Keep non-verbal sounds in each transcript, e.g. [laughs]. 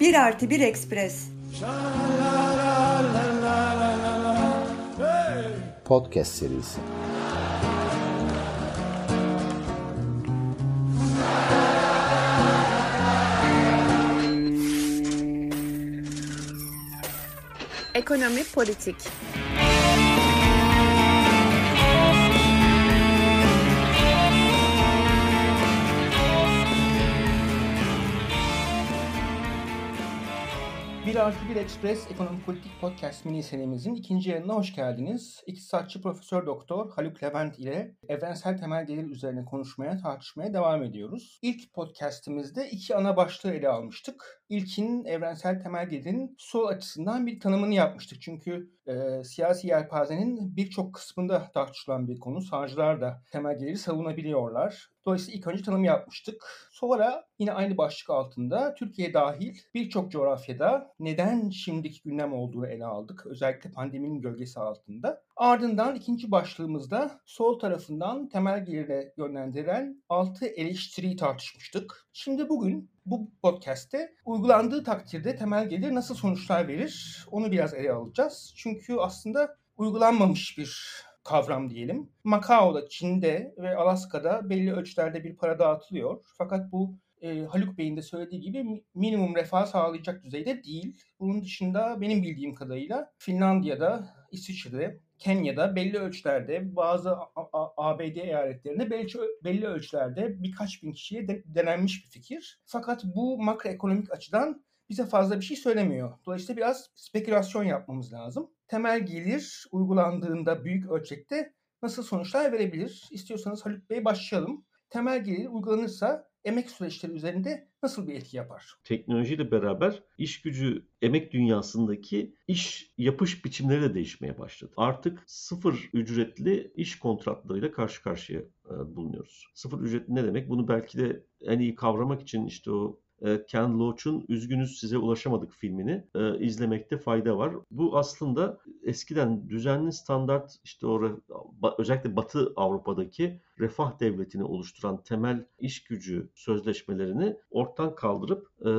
Bir artı bir ekspres. Podcast serisi. Ekonomi politik. Bir artı bir Express Ekonomi Politik Podcast mini serimizin ikinci yayınına hoş geldiniz. İktisatçı Profesör Doktor Haluk Levent ile evrensel temel gelir üzerine konuşmaya, tartışmaya devam ediyoruz. İlk podcastimizde iki ana başlığı ele almıştık. İlkinin evrensel temel gelirin sol açısından bir tanımını yapmıştık. Çünkü e, siyasi yelpazenin birçok kısmında tartışılan bir konu. Sağcılar da temel geliri savunabiliyorlar. Dolayısıyla ilk önce tanım yapmıştık. Sonra yine aynı başlık altında Türkiye dahil birçok coğrafyada neden şimdiki gündem olduğunu ele aldık. Özellikle pandeminin gölgesi altında. Ardından ikinci başlığımızda sol tarafından temel gelire yönlendiren altı eleştiriyi tartışmıştık. Şimdi bugün bu podcast'te uygulandığı takdirde temel gelir nasıl sonuçlar verir onu biraz ele alacağız. Çünkü aslında uygulanmamış bir kavram diyelim. Macao'da, Çin'de ve Alaska'da belli ölçülerde bir para dağıtılıyor. Fakat bu e, Haluk Bey'in de söylediği gibi minimum refah sağlayacak düzeyde değil. Bunun dışında benim bildiğim kadarıyla Finlandiya'da, İsviçre'de, Kenya'da belli ölçülerde bazı ABD eyaletlerinde belli, belli ölçülerde birkaç bin kişiye de, denenmiş bir fikir. Fakat bu makroekonomik açıdan bize fazla bir şey söylemiyor. Dolayısıyla biraz spekülasyon yapmamız lazım. Temel gelir uygulandığında büyük ölçekte nasıl sonuçlar verebilir? İstiyorsanız Haluk Bey başlayalım. Temel gelir uygulanırsa emek süreçleri üzerinde nasıl bir etki yapar? Teknolojiyle beraber iş gücü emek dünyasındaki iş yapış biçimleri de değişmeye başladı. Artık sıfır ücretli iş kontratlarıyla karşı karşıya bulunuyoruz. Sıfır ücretli ne demek? Bunu belki de en iyi kavramak için işte o Ken Loach'un Üzgünüz Size Ulaşamadık filmini e, izlemekte fayda var. Bu aslında eskiden düzenli standart işte o özellikle Batı Avrupa'daki refah devletini oluşturan temel iş gücü sözleşmelerini ortadan kaldırıp e,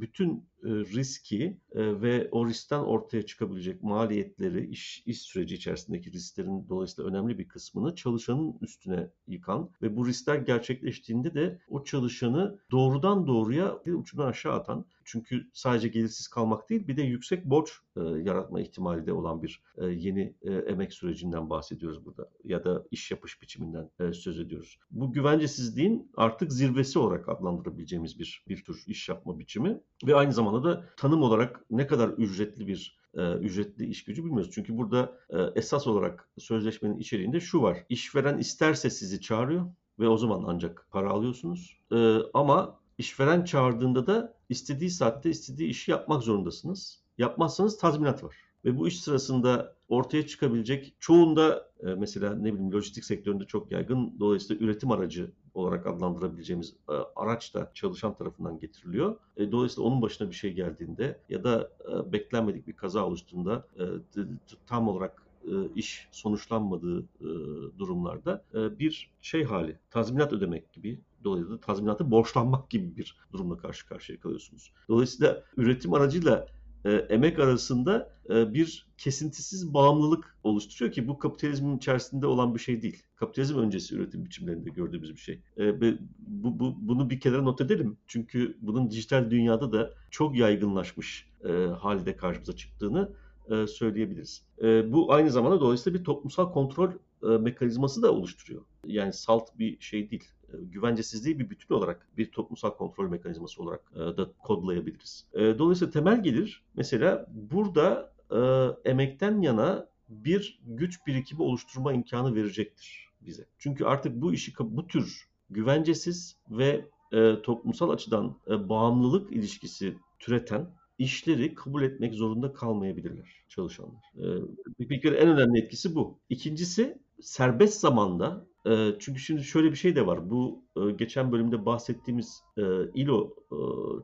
bütün riski ve o riskten ortaya çıkabilecek maliyetleri, iş, iş süreci içerisindeki risklerin dolayısıyla önemli bir kısmını çalışanın üstüne yıkan ve bu riskler gerçekleştiğinde de o çalışanı doğrudan doğruya bir uçundan aşağı atan çünkü sadece gelirsiz kalmak değil bir de yüksek borç e, yaratma ihtimali de olan bir e, yeni e, emek sürecinden bahsediyoruz burada ya da iş yapış biçiminden e, söz ediyoruz. Bu güvencesizliğin artık zirvesi olarak adlandırabileceğimiz bir bir tür iş yapma biçimi ve aynı zamanda da tanım olarak ne kadar ücretli bir e, ücretli iş gücü bilmiyoruz. Çünkü burada e, esas olarak sözleşmenin içeriğinde şu var. İşveren isterse sizi çağırıyor ve o zaman ancak para alıyorsunuz. E, ama işveren çağırdığında da istediği saatte istediği işi yapmak zorundasınız. Yapmazsanız tazminat var. Ve bu iş sırasında ortaya çıkabilecek çoğunda e, mesela ne bileyim lojistik sektöründe çok yaygın dolayısıyla üretim aracı olarak adlandırabileceğimiz e, araç da çalışan tarafından getiriliyor. E, dolayısıyla onun başına bir şey geldiğinde ya da beklenmedik bir kaza oluştuğunda tam olarak iş sonuçlanmadığı durumlarda bir şey hali, tazminat ödemek gibi dolayısıyla tazminatı borçlanmak gibi bir durumla karşı karşıya kalıyorsunuz. Dolayısıyla üretim aracıyla e, emek arasında e, bir kesintisiz bağımlılık oluşturuyor ki bu kapitalizmin içerisinde olan bir şey değil. Kapitalizm öncesi üretim biçimlerinde gördüğümüz bir şey. E, bu, bu, bunu bir kenara not edelim. Çünkü bunun dijital dünyada da çok yaygınlaşmış e, halde karşımıza çıktığını e, söyleyebiliriz. E, bu aynı zamanda dolayısıyla bir toplumsal kontrol e, mekanizması da oluşturuyor. Yani salt bir şey değil güvencesizliği bir bütün olarak bir toplumsal kontrol mekanizması olarak da kodlayabiliriz. Dolayısıyla temel gelir mesela burada emekten yana bir güç birikimi oluşturma imkanı verecektir bize. Çünkü artık bu işi bu tür güvencesiz ve toplumsal açıdan bağımlılık ilişkisi türeten işleri kabul etmek zorunda kalmayabilirler çalışanlar. Bir kere en önemli etkisi bu. İkincisi serbest zamanda çünkü şimdi şöyle bir şey de var. Bu geçen bölümde bahsettiğimiz ILO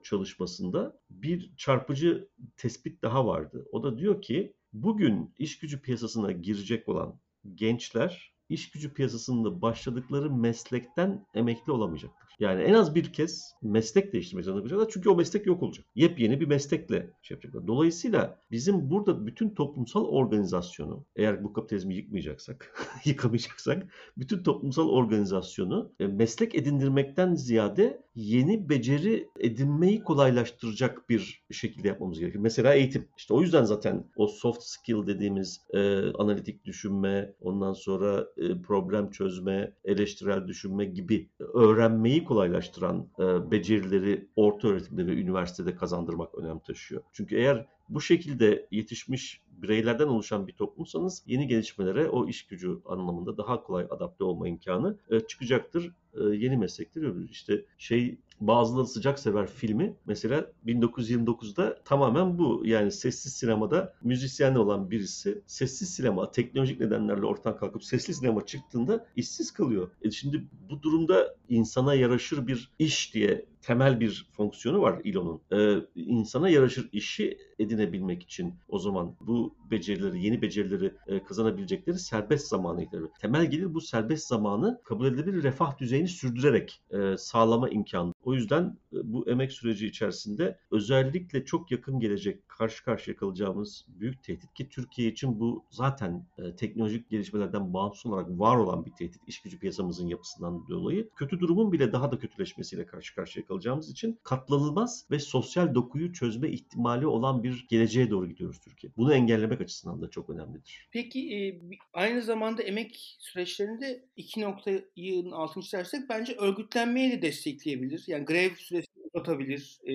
çalışmasında bir çarpıcı tespit daha vardı. O da diyor ki bugün iş gücü piyasasına girecek olan gençler iş gücü piyasasında başladıkları meslekten emekli olamayacaktır. Yani en az bir kez meslek değiştirmek zorunda kalacaklar. Çünkü o meslek yok olacak. Yepyeni bir meslekle şey yapacaklar. Dolayısıyla bizim burada bütün toplumsal organizasyonu eğer bu kapitalizmi yıkmayacaksak, [laughs] yıkamayacaksak bütün toplumsal organizasyonu e, meslek edindirmekten ziyade yeni beceri edinmeyi kolaylaştıracak bir şekilde yapmamız gerekiyor. Mesela eğitim. İşte o yüzden zaten o soft skill dediğimiz e, analitik düşünme, ondan sonra e, problem çözme, eleştirel düşünme gibi öğrenmeyi kolaylaştıran e, becerileri orta öğretimde ve üniversitede kazandırmak önem taşıyor. Çünkü eğer bu şekilde yetişmiş bireylerden oluşan bir toplumsanız yeni gelişmelere o iş gücü anlamında daha kolay adapte olma imkanı e, çıkacaktır. E, yeni meslektir. İşte şey Bazıları Sıcak Sever filmi mesela 1929'da tamamen bu. Yani sessiz sinemada müzisyen olan birisi sessiz sinema teknolojik nedenlerle ortadan kalkıp sesli sinema çıktığında işsiz kalıyor. E şimdi bu durumda insana yaraşır bir iş diye temel bir fonksiyonu var İLO'nun. Ee, insana yaraşır işi edinebilmek için o zaman bu becerileri, yeni becerileri e, kazanabilecekleri serbest zamanı ihtiyacı Temel gelir bu serbest zamanı kabul edilebilir refah düzeyini sürdürerek e, sağlama imkanı. O yüzden e, bu emek süreci içerisinde özellikle çok yakın gelecek karşı karşıya kalacağımız büyük tehdit ki Türkiye için bu zaten e, teknolojik gelişmelerden bağımsız olarak var olan bir tehdit iş gücü piyasamızın yapısından dolayı. Kötü durumun bile daha da kötüleşmesiyle karşı karşıya kalacağımız için katlanılmaz ve sosyal dokuyu çözme ihtimali olan bir geleceğe doğru gidiyoruz Türkiye. Bunu engellemek açısından da çok önemlidir. Peki e, aynı zamanda emek süreçlerinde iki noktayı altını çizersek bence örgütlenmeyi de destekleyebilir. Yani grev süresini uzatabilir. E,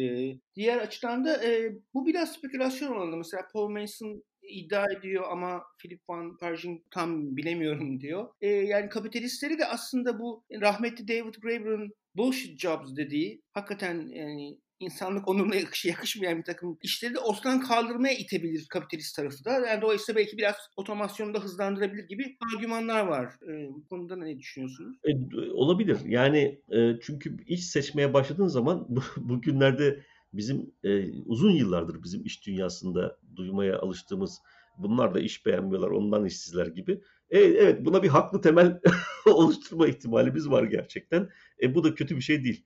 diğer açıdan da e, bu biraz spekülasyon olanı. Mesela Paul Mason iddia ediyor ama Philip Van Pershing tam bilemiyorum diyor. E, yani kapitalistleri de aslında bu rahmetli David Graeber'ın bullshit jobs dediği hakikaten yani insanlık onuruna yakış, yakışmayan bir takım işleri de ortadan kaldırmaya itebilir kapitalist tarafı da. Yani dolayısıyla belki biraz otomasyonu da hızlandırabilir gibi argümanlar var. E, bu konuda ne düşünüyorsunuz? E, olabilir. Yani e, çünkü iş seçmeye başladığın zaman bu, [laughs] bugünlerde bizim e, uzun yıllardır bizim iş dünyasında duymaya alıştığımız bunlar da iş beğenmiyorlar ondan işsizler gibi. E, evet buna bir haklı temel [laughs] oluşturma ihtimalimiz var gerçekten. E, bu da kötü bir şey değil.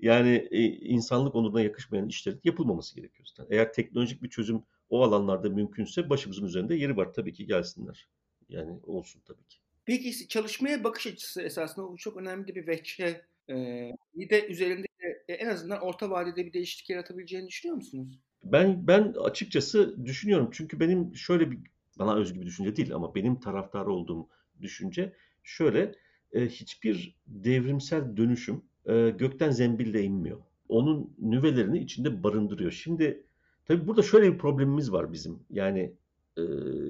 Yani e, insanlık onuruna yakışmayan işlerin yapılmaması gerekiyor. Zaten. Eğer teknolojik bir çözüm o alanlarda mümkünse başımızın üzerinde yeri var. Tabii ki gelsinler. Yani olsun tabii ki. Peki çalışmaya bakış açısı esasında çok önemli bir veçhe. Ee, bir de üzerinde e, en azından orta vadede bir değişiklik yaratabileceğini düşünüyor musunuz? Ben ben açıkçası düşünüyorum. Çünkü benim şöyle bir bana özgü bir düşünce değil ama benim taraftarı olduğum düşünce şöyle e, hiçbir devrimsel dönüşüm e, gökten zembille inmiyor. Onun nüvelerini içinde barındırıyor. Şimdi tabii burada şöyle bir problemimiz var bizim. Yani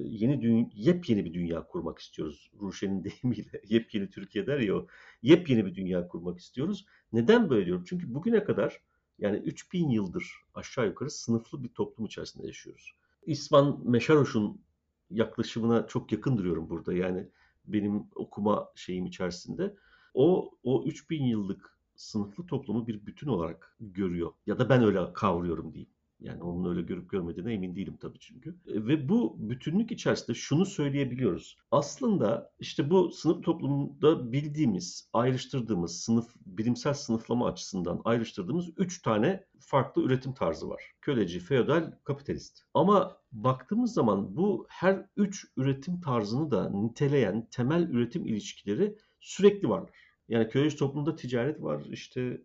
yeni dünya, yepyeni bir dünya kurmak istiyoruz. Ruşen'in [laughs] deyimiyle yepyeni Türkiye der ya o. Yepyeni bir dünya kurmak istiyoruz. Neden böyle diyorum? Çünkü bugüne kadar yani 3000 yıldır aşağı yukarı sınıflı bir toplum içerisinde yaşıyoruz. İsvan Meşaroş'un yaklaşımına çok yakın duruyorum burada. Yani benim okuma şeyim içerisinde. O, o 3000 yıllık sınıflı toplumu bir bütün olarak görüyor. Ya da ben öyle kavruyorum diyeyim. Yani onun öyle görüp görmediğine emin değilim tabii çünkü. E, ve bu bütünlük içerisinde şunu söyleyebiliyoruz. Aslında işte bu sınıf toplumunda bildiğimiz, ayrıştırdığımız sınıf, bilimsel sınıflama açısından ayrıştırdığımız üç tane farklı üretim tarzı var. Köleci, feodal, kapitalist. Ama baktığımız zaman bu her üç üretim tarzını da niteleyen temel üretim ilişkileri sürekli varlar. Yani köleci toplumda ticaret var. İşte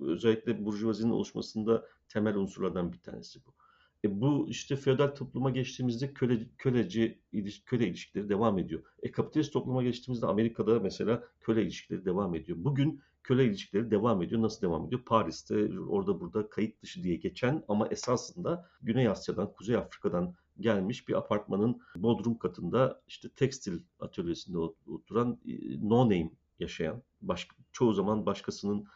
özellikle burjuvazinin oluşmasında temel unsurlardan bir tanesi bu. E bu işte feodal topluma geçtiğimizde köle, köleci köle ilişkileri devam ediyor. E kapitalist topluma geçtiğimizde Amerika'da mesela köle ilişkileri devam ediyor. Bugün köle ilişkileri devam ediyor. Nasıl devam ediyor? Paris'te orada burada kayıt dışı diye geçen ama esasında Güney Asya'dan, Kuzey Afrika'dan gelmiş bir apartmanın bodrum katında işte tekstil atölyesinde oturan e, no name yaşayan, başka, çoğu zaman başkasının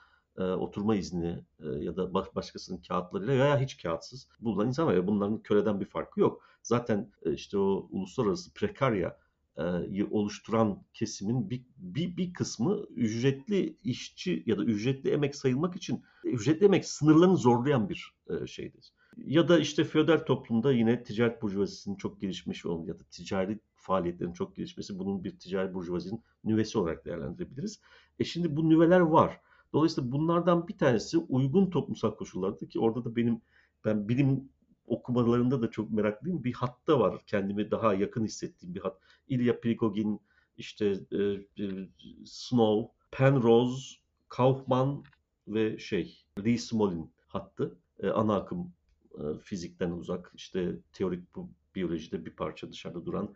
e, oturma izni e, ya da baş, başkasının kağıtlarıyla veya hiç kağıtsız bulunan insan var. Bunların köleden bir farkı yok. Zaten e, işte o uluslararası prekarya e, oluşturan kesimin bir, bir, bir kısmı ücretli işçi ya da ücretli emek sayılmak için ücretli emek sınırlarını zorlayan bir e, şeydir. Ya da işte feodal toplumda yine ticaret burjuvazisinin çok gelişmiş olması ya da ticari faaliyetlerin çok gelişmesi bunun bir ticari burjuvazinin nüvesi olarak değerlendirebiliriz. E şimdi bu nüveler var. Dolayısıyla bunlardan bir tanesi uygun toplumsal koşullarda ki orada da benim ben bilim okumalarında da çok meraklıyım. Bir hatta var kendimi daha yakın hissettiğim bir hat. Ilya Prigogin, işte e, e, Snow, Penrose, Kaufman ve şey Lee Smolin hattı. E, ana akım e, fizikten uzak, işte teorik bu biyolojide bir parça dışarıda duran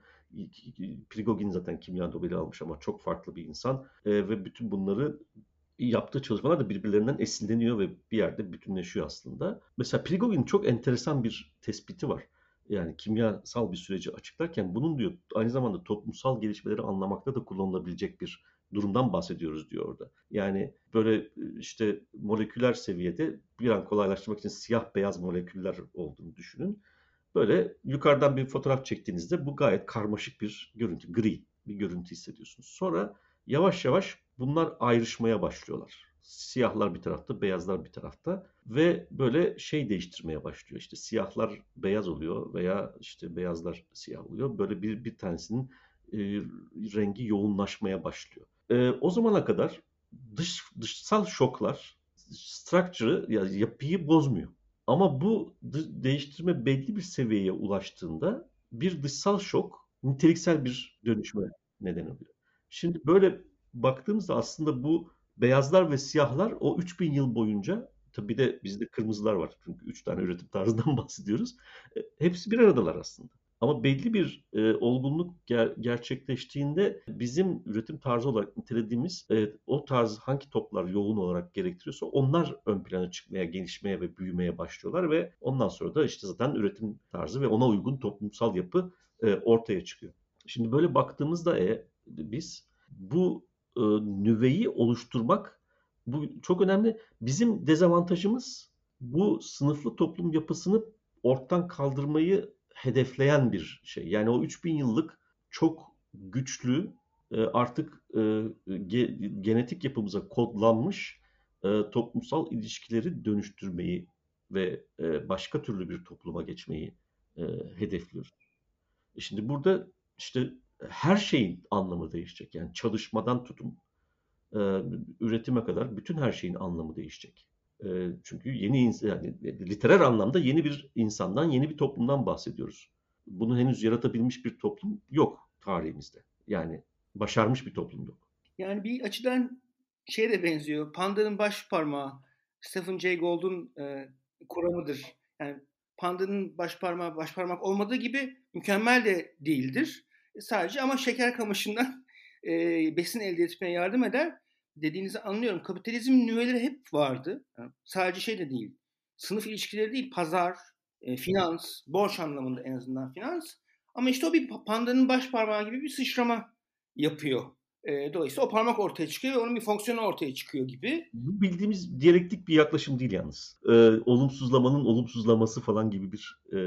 Prigogin zaten kimya Nobel'i almış ama çok farklı bir insan e, ve bütün bunları yaptığı çalışmalar da birbirlerinden esinleniyor ve bir yerde bütünleşiyor aslında. Mesela Prigogin çok enteresan bir tespiti var. Yani kimyasal bir süreci açıklarken bunun diyor aynı zamanda toplumsal gelişmeleri anlamakta da kullanılabilecek bir durumdan bahsediyoruz diyor orada. Yani böyle işte moleküler seviyede bir an kolaylaştırmak için siyah beyaz moleküller olduğunu düşünün. Böyle yukarıdan bir fotoğraf çektiğinizde bu gayet karmaşık bir görüntü, gri bir görüntü hissediyorsunuz. Sonra yavaş yavaş bunlar ayrışmaya başlıyorlar. Siyahlar bir tarafta, beyazlar bir tarafta ve böyle şey değiştirmeye başlıyor. İşte siyahlar beyaz oluyor veya işte beyazlar siyah oluyor. Böyle bir bir tanesinin e, rengi yoğunlaşmaya başlıyor. E, o zamana kadar dış dışsal şoklar structure'ı ya yapıyı bozmuyor. Ama bu değiştirme belli bir seviyeye ulaştığında bir dışsal şok niteliksel bir dönüşme neden oluyor. Şimdi böyle baktığımızda aslında bu beyazlar ve siyahlar o 3000 yıl boyunca tabi de bizde kırmızılar var çünkü 3 tane üretim tarzından [laughs] bahsediyoruz. E, hepsi bir aradalar aslında. Ama belli bir e, olgunluk ger- gerçekleştiğinde bizim üretim tarzı olarak nitelediğimiz e, o tarz hangi toplar yoğun olarak gerektiriyorsa onlar ön plana çıkmaya, gelişmeye ve büyümeye başlıyorlar ve ondan sonra da işte zaten üretim tarzı ve ona uygun toplumsal yapı e, ortaya çıkıyor. Şimdi böyle baktığımızda e, biz bu e, nüveyi oluşturmak bu çok önemli. Bizim dezavantajımız bu sınıflı toplum yapısını ortadan kaldırmayı hedefleyen bir şey. Yani o 3000 yıllık çok güçlü e, artık e, genetik yapımıza kodlanmış e, toplumsal ilişkileri dönüştürmeyi ve başka türlü bir topluma geçmeyi hedefliyoruz. Şimdi burada işte her şeyin anlamı değişecek. Yani çalışmadan tutun üretime kadar bütün her şeyin anlamı değişecek çünkü yeni yani literer anlamda yeni bir insandan, yeni bir toplumdan bahsediyoruz. Bunu henüz yaratabilmiş bir toplum yok tarihimizde. Yani başarmış bir toplum yok. Yani bir açıdan şeye de benziyor. Panda'nın baş parmağı Stephen Jay Gould'un e, kuramıdır. Yani pandanın baş parmağı baş parmak olmadığı gibi mükemmel de değildir. Sadece ama şeker kamışından [laughs] e, besin elde etmeye yardım eder dediğinizi anlıyorum. Kapitalizm nüveleri hep vardı. Yani sadece şey de değil. Sınıf ilişkileri değil, pazar, e, finans, borç anlamında en azından finans. Ama işte o bir pandanın baş parmağı gibi bir sıçrama yapıyor. E, dolayısıyla o parmak ortaya çıkıyor ve onun bir fonksiyonu ortaya çıkıyor gibi. Bu bildiğimiz diyalektik bir yaklaşım değil yalnız. E, olumsuzlamanın olumsuzlaması falan gibi bir e,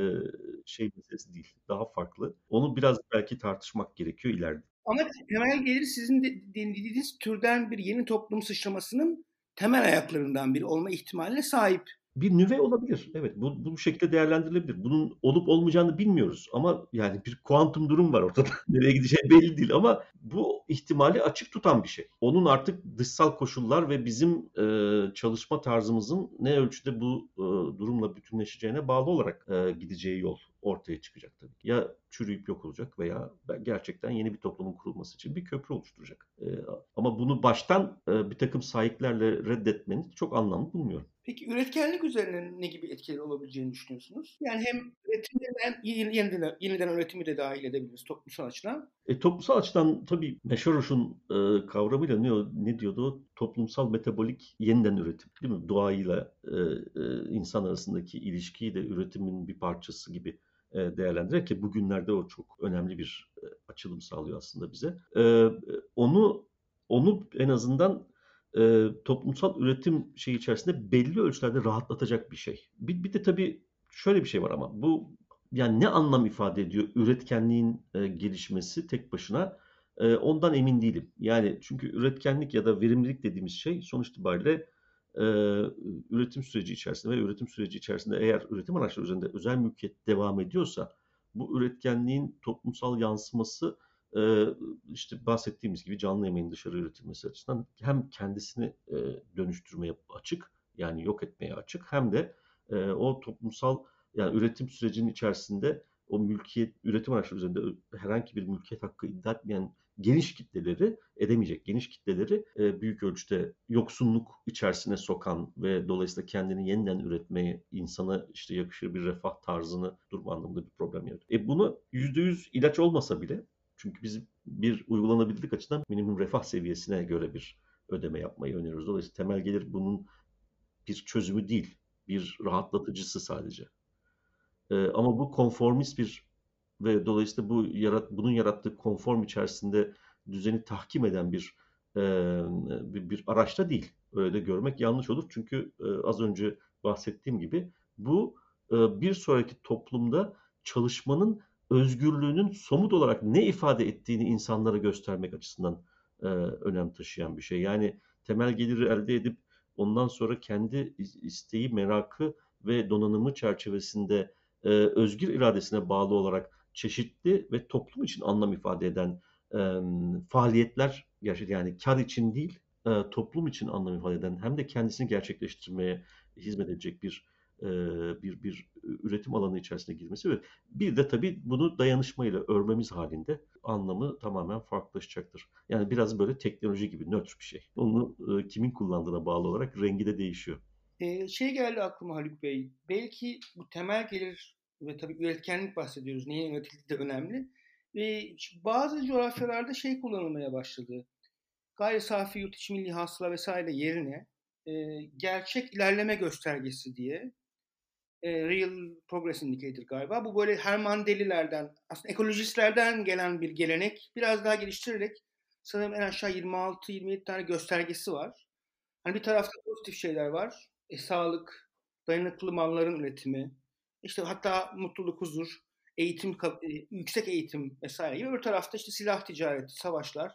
şey meselesi değil. Daha farklı. Onu biraz belki tartışmak gerekiyor ileride. Ama temel gelir sizin de, dediğiniz türden bir yeni toplum sıçramasının temel ayaklarından biri olma ihtimaline sahip bir nüve olabilir. Evet bu, bu şekilde değerlendirilebilir. Bunun olup olmayacağını bilmiyoruz ama yani bir kuantum durum var ortada. [laughs] Nereye gideceği belli değil ama bu ihtimali açık tutan bir şey. Onun artık dışsal koşullar ve bizim e, çalışma tarzımızın ne ölçüde bu e, durumla bütünleşeceğine bağlı olarak e, gideceği yol ortaya çıkacak tabii. Ya çürüyüp yok olacak veya gerçekten yeni bir toplumun kurulması için bir köprü oluşturacak. E, ama bunu baştan e, bir takım sahiplerle reddetmeniz çok anlamlı bulmuyorum. Peki üretkenlik üzerine ne gibi etkileri olabileceğini düşünüyorsunuz? Yani hem üretimden yeniden, yeniden üretimi de dahil edebiliriz toplumsal açıdan. E, toplumsal açıdan tabii Meşoroş'un e, kavramıyla ne, ne diyordu? Toplumsal metabolik yeniden üretim değil mi? Doğayla e, e, insan arasındaki ilişkiyi de üretimin bir parçası gibi değerlendirerek ki bugünlerde o çok önemli bir e, açılım sağlıyor aslında bize. E, onu onu en azından e, toplumsal üretim şey içerisinde belli ölçülerde rahatlatacak bir şey. Bir, bir de tabii şöyle bir şey var ama bu yani ne anlam ifade ediyor üretkenliğin e, gelişmesi tek başına e, ondan emin değilim. Yani çünkü üretkenlik ya da verimlilik dediğimiz şey sonuç itibariyle e, üretim süreci içerisinde ve üretim süreci içerisinde eğer üretim araçları üzerinde özel mülkiyet devam ediyorsa bu üretkenliğin toplumsal yansıması e, işte bahsettiğimiz gibi canlı yemeğin dışarı üretilmesi açısından hem kendisini e, dönüştürmeye açık yani yok etmeye açık hem de e, o toplumsal yani üretim sürecinin içerisinde o mülkiyet, üretim araçları üzerinde herhangi bir mülkiyet hakkı iddia etmeyen geniş kitleleri edemeyecek geniş kitleleri e, büyük ölçüde yoksunluk içerisine sokan ve dolayısıyla kendini yeniden üretmeye insana işte yakışır bir refah tarzını durma anlamında bir problem yaratıyor. E bunu %100 ilaç olmasa bile çünkü biz bir uygulanabilirlik açısından minimum refah seviyesine göre bir ödeme yapmayı öneriyoruz. Dolayısıyla temel gelir bunun bir çözümü değil, bir rahatlatıcısı sadece. Ee, ama bu konformist bir ve dolayısıyla bu yarat, bunun yarattığı konform içerisinde düzeni tahkim eden bir e, bir, bir araçta değil. Öyle görmek yanlış olur. Çünkü e, az önce bahsettiğim gibi bu e, bir sonraki toplumda çalışmanın özgürlüğünün somut olarak ne ifade ettiğini insanlara göstermek açısından e, önem taşıyan bir şey. Yani temel geliri elde edip ondan sonra kendi isteği, merakı ve donanımı çerçevesinde e, özgür iradesine bağlı olarak çeşitli ve toplum için anlam ifade eden e, faaliyetler gerçekten yani kar için değil e, toplum için anlam ifade eden hem de kendisini gerçekleştirmeye hizmet edecek bir e, bir bir üretim alanı içerisine girmesi ve bir de tabii bunu dayanışmayla örmemiz halinde anlamı tamamen farklılaşacaktır. Yani biraz böyle teknoloji gibi nötr bir şey. Onu e, kimin kullandığına bağlı olarak rengi de değişiyor. Ee, şey geldi aklıma Haluk Bey. Belki bu temel gelir ve tabii üretkenlik bahsediyoruz. Neyin üretildiği de önemli. Ve bazı coğrafyalarda şey kullanılmaya başladı. Gayri safi yurt içi milli hasıla vesaire yerine e, gerçek ilerleme göstergesi diye e, Real Progress Indicator galiba. Bu böyle Herman Delilerden, aslında ekolojistlerden gelen bir gelenek. Biraz daha geliştirerek sanırım en aşağı 26-27 tane göstergesi var. Hani bir tarafta pozitif şeyler var. E, sağlık, dayanıklı malların üretimi, işte hatta mutluluk, huzur, eğitim, e, yüksek eğitim vesaire gibi. Öbür tarafta işte silah ticareti, savaşlar,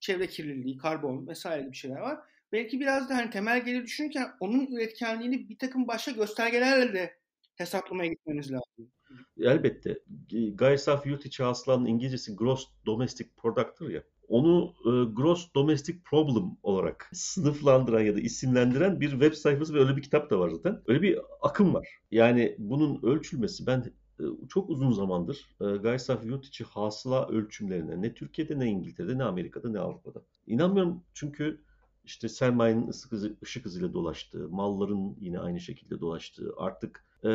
çevre kirliliği, karbon vesaire gibi şeyler var. Belki biraz da hani temel gelir düşünürken onun üretkenliğini bir takım başka göstergelerle de hesaplamaya gitmeniz lazım. Elbette. Gayri safi yurt içi hasılanın İngilizcesi gross domestic product'tır ya. Onu e, gross domestic problem olarak sınıflandıran ya da isimlendiren bir web sayfası ve öyle bir kitap da var zaten. Öyle bir akım var. Yani bunun ölçülmesi ben e, çok uzun zamandır e, gayri safi yurt içi hasıla ölçümlerine ne Türkiye'de ne İngiltere'de ne Amerika'da ne Avrupa'da. İnanmıyorum çünkü işte sermayenin ışık, hızı, ışık hızıyla dolaştığı, malların yine aynı şekilde dolaştığı, artık e,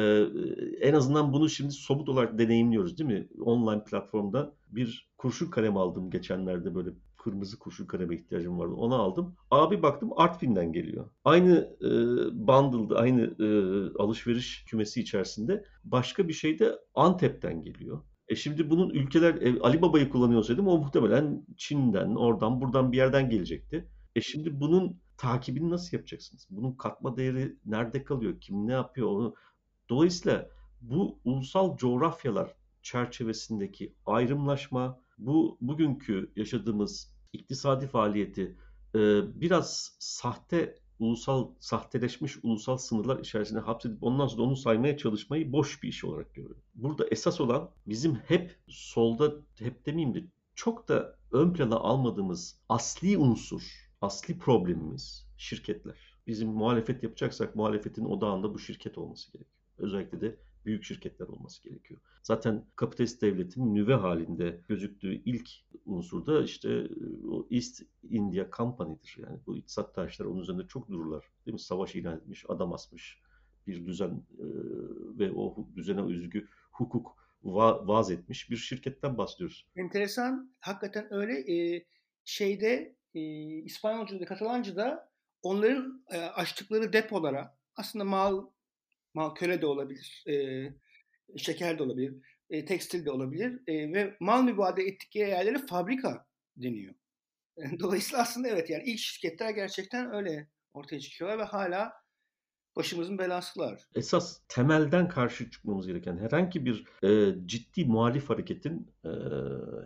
en azından bunu şimdi somut olarak deneyimliyoruz değil mi? Online platformda bir kurşun kalem aldım geçenlerde böyle kırmızı kurşun kaleme ihtiyacım vardı. Onu aldım. Abi baktım Artvin'den geliyor. Aynı e, bundle'da, aynı e, alışveriş kümesi içerisinde başka bir şey de Antep'ten geliyor. E şimdi bunun ülkeler e, Ali Baba'yı kullanıyorsaydım o muhtemelen Çin'den, oradan, buradan bir yerden gelecekti. E şimdi bunun takibini nasıl yapacaksınız? Bunun katma değeri nerede kalıyor? Kim ne yapıyor onu? Dolayısıyla bu ulusal coğrafyalar çerçevesindeki ayrımlaşma, bu bugünkü yaşadığımız iktisadi faaliyeti e, biraz sahte ulusal sahteleşmiş ulusal sınırlar içerisinde hapsedip ondan sonra onu saymaya çalışmayı boş bir iş olarak görüyorum. Burada esas olan bizim hep solda hep demeyeyim de çok da ön plana almadığımız asli unsur asli problemimiz şirketler. Bizim muhalefet yapacaksak muhalefetin odağında bu şirket olması gerekiyor. Özellikle de büyük şirketler olması gerekiyor. Zaten kapitalist devletin nüve halinde gözüktüğü ilk unsur da işte o East India Company'dir. Yani bu iktisat tarihçiler onun üzerinde çok dururlar. Değil mi? Savaş ilan etmiş, adam asmış bir düzen ve o düzene özgü hukuk va- vaz etmiş bir şirketten bahsediyoruz. Enteresan. Hakikaten öyle. Ee, şeyde e, İspanyolca'da, Katalanca'da onların e, açtıkları depolara aslında mal köle de olabilir, e, şeker de olabilir, e, tekstil de olabilir e, ve mal mübadele ettikleri yerlere fabrika deniyor. [laughs] Dolayısıyla aslında evet yani ilk şirketler gerçekten öyle ortaya çıkıyorlar ve hala başımızın belasılar. Esas temelden karşı çıkmamız gereken herhangi bir e, ciddi muhalif hareketin e,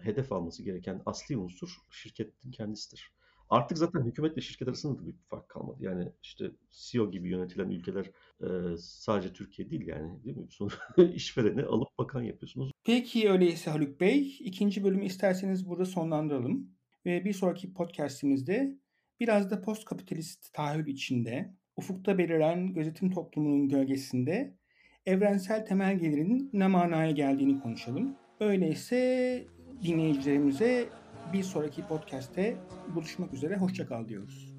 hedef alması gereken asli unsur şirketin kendisidir. Artık zaten hükümetle şirket arasında da bir fark kalmadı. Yani işte CEO gibi yönetilen ülkeler e, sadece Türkiye değil yani değil mi? Sonra [laughs] işvereni alıp bakan yapıyorsunuz. Peki öyleyse Haluk Bey, ikinci bölümü isterseniz burada sonlandıralım. Ve bir sonraki podcastimizde biraz da post kapitalist tahayyül içinde, ufukta beliren gözetim toplumunun gölgesinde evrensel temel gelirinin ne manaya geldiğini konuşalım. Öyleyse dinleyicilerimize bir sonraki podcast'te buluşmak üzere. Hoşçakal diyoruz.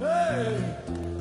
Hey!